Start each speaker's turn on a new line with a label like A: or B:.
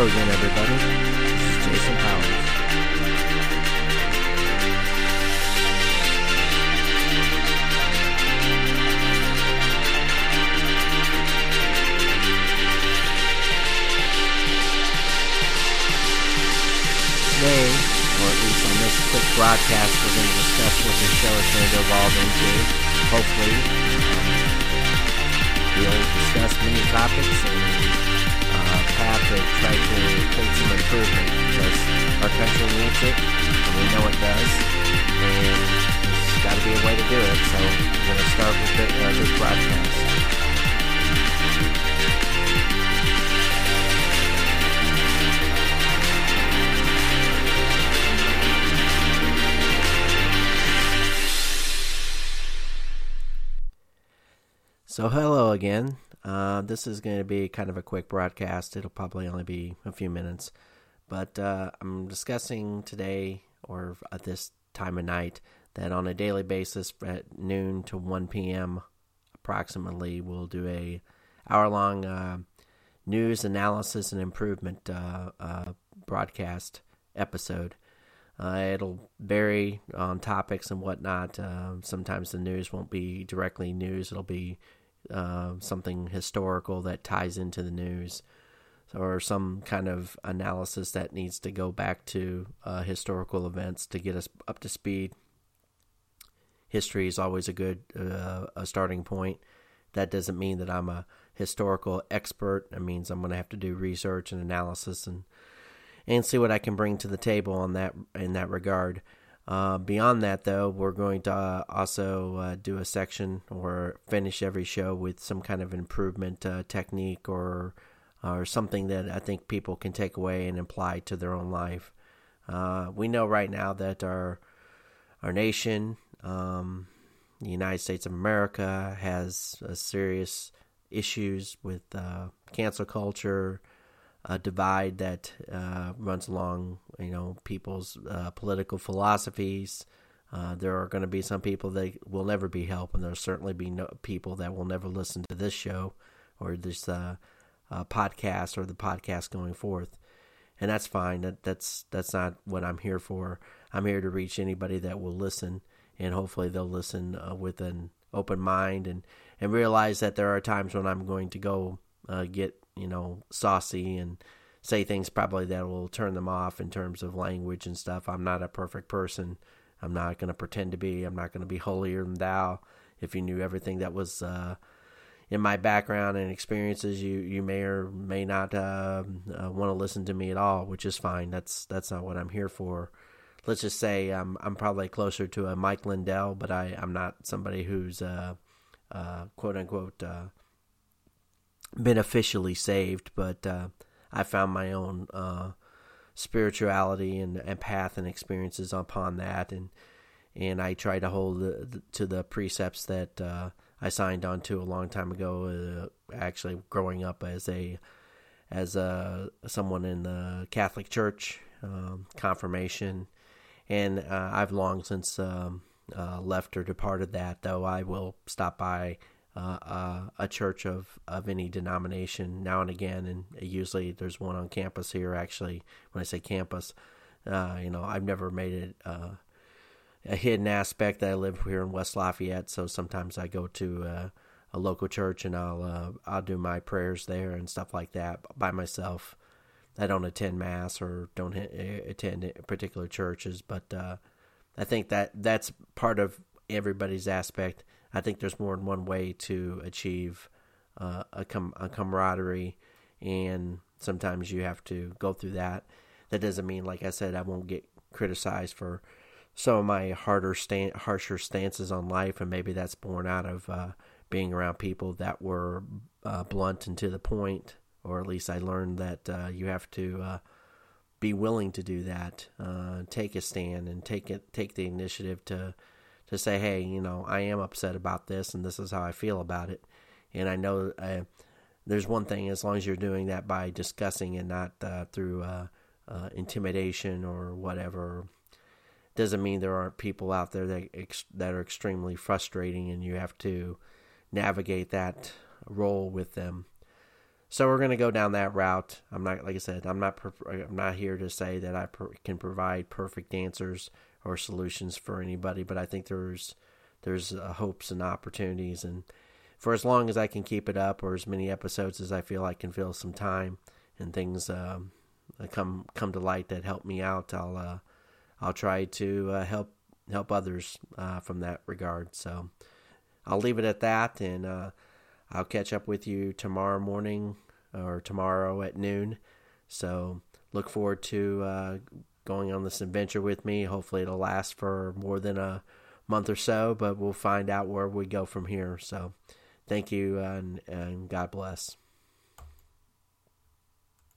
A: Hello again, everybody. This is Jason Powers. Today, or at least on this quick broadcast, we're going to discuss what the show is going to evolve into. Hopefully, um, we'll discuss many topics and create some improvement because our country needs it, and we know it does, and there's got to be a way to do it. So we're going to start with the, uh, this broadcast. So hello again. Uh, this is going to be kind of a quick broadcast. It'll probably only be a few minutes, but uh, I'm discussing today or at this time of night that on a daily basis at noon to 1 p.m. approximately we'll do a hour long uh, news analysis and improvement uh, uh, broadcast episode. Uh, it'll vary on topics and whatnot. Uh, sometimes the news won't be directly news. It'll be uh, something historical that ties into the news, or some kind of analysis that needs to go back to uh, historical events to get us up to speed. History is always a good uh, a starting point. That doesn't mean that I'm a historical expert. It means I'm going to have to do research and analysis and and see what I can bring to the table on that in that regard. Uh, beyond that, though, we're going to uh, also uh, do a section or finish every show with some kind of improvement uh, technique or or something that I think people can take away and apply to their own life. Uh, we know right now that our our nation, um, the United States of America, has serious issues with uh, cancel culture a divide that uh, runs along, you know, people's uh, political philosophies. Uh, there are going to be some people that will never be helped, and there'll certainly be no people that will never listen to this show or this uh, uh, podcast or the podcast going forth, and that's fine. That that's that's not what I'm here for. I'm here to reach anybody that will listen, and hopefully they'll listen with an open mind and and realize that there are times when I'm going to go get you know, saucy and say things probably that will turn them off in terms of language and stuff. I'm not a perfect person. I'm not going to pretend to be. I'm not going to be holier than thou. If you knew everything that was uh, in my background and experiences, you you may or may not uh, uh, want to listen to me at all, which is fine. That's that's not what I'm here for. Let's just say I'm I'm probably closer to a Mike Lindell, but I I'm not somebody who's uh, uh, quote unquote uh, been officially saved, but uh, I found my own uh, spirituality and, and path and experiences upon that, and and I try to hold the, the, to the precepts that uh, I signed on to a long time ago. Uh, actually, growing up as a as a someone in the Catholic Church, um, confirmation, and uh, I've long since um, uh, left or departed that. Though I will stop by uh, uh, a church of, of any denomination now and again, and usually there's one on campus here. Actually, when I say campus, uh, you know, I've never made it uh, a hidden aspect that I live here in West Lafayette. So sometimes I go to uh, a local church and I'll uh, I'll do my prayers there and stuff like that by myself. I don't attend mass or don't attend particular churches, but I think that that's part of everybody's aspect I think there's more than one way to achieve uh, a, com- a camaraderie, and sometimes you have to go through that. That doesn't mean, like I said, I won't get criticized for some of my harder, stand- harsher stances on life, and maybe that's born out of uh, being around people that were uh, blunt and to the point, or at least I learned that uh, you have to uh, be willing to do that, uh, take a stand, and take it, take the initiative to to say, hey, you know, I am upset about this and this is how I feel about it. And I know uh, there's one thing as long as you're doing that by discussing and not uh, through uh, uh intimidation or whatever. Doesn't mean there aren't people out there that ex- that are extremely frustrating, and you have to navigate that role with them. so we're going to go down that route. I'm not, like I said, I'm not, I'm not here to say that I per- can provide perfect answers or solutions for anybody, but I think there's, there's uh, hopes and opportunities, and for as long as I can keep it up, or as many episodes as I feel I can fill some time and things um, come come to light that help me out, I'll uh, I'll try to uh, help help others uh, from that regard. So I'll leave it at that, and uh, I'll catch up with you tomorrow morning or tomorrow at noon. So look forward to uh, going on this adventure with me. Hopefully, it'll last for more than a month or so, but we'll find out where we go from here. So thank you, uh, and, and God bless.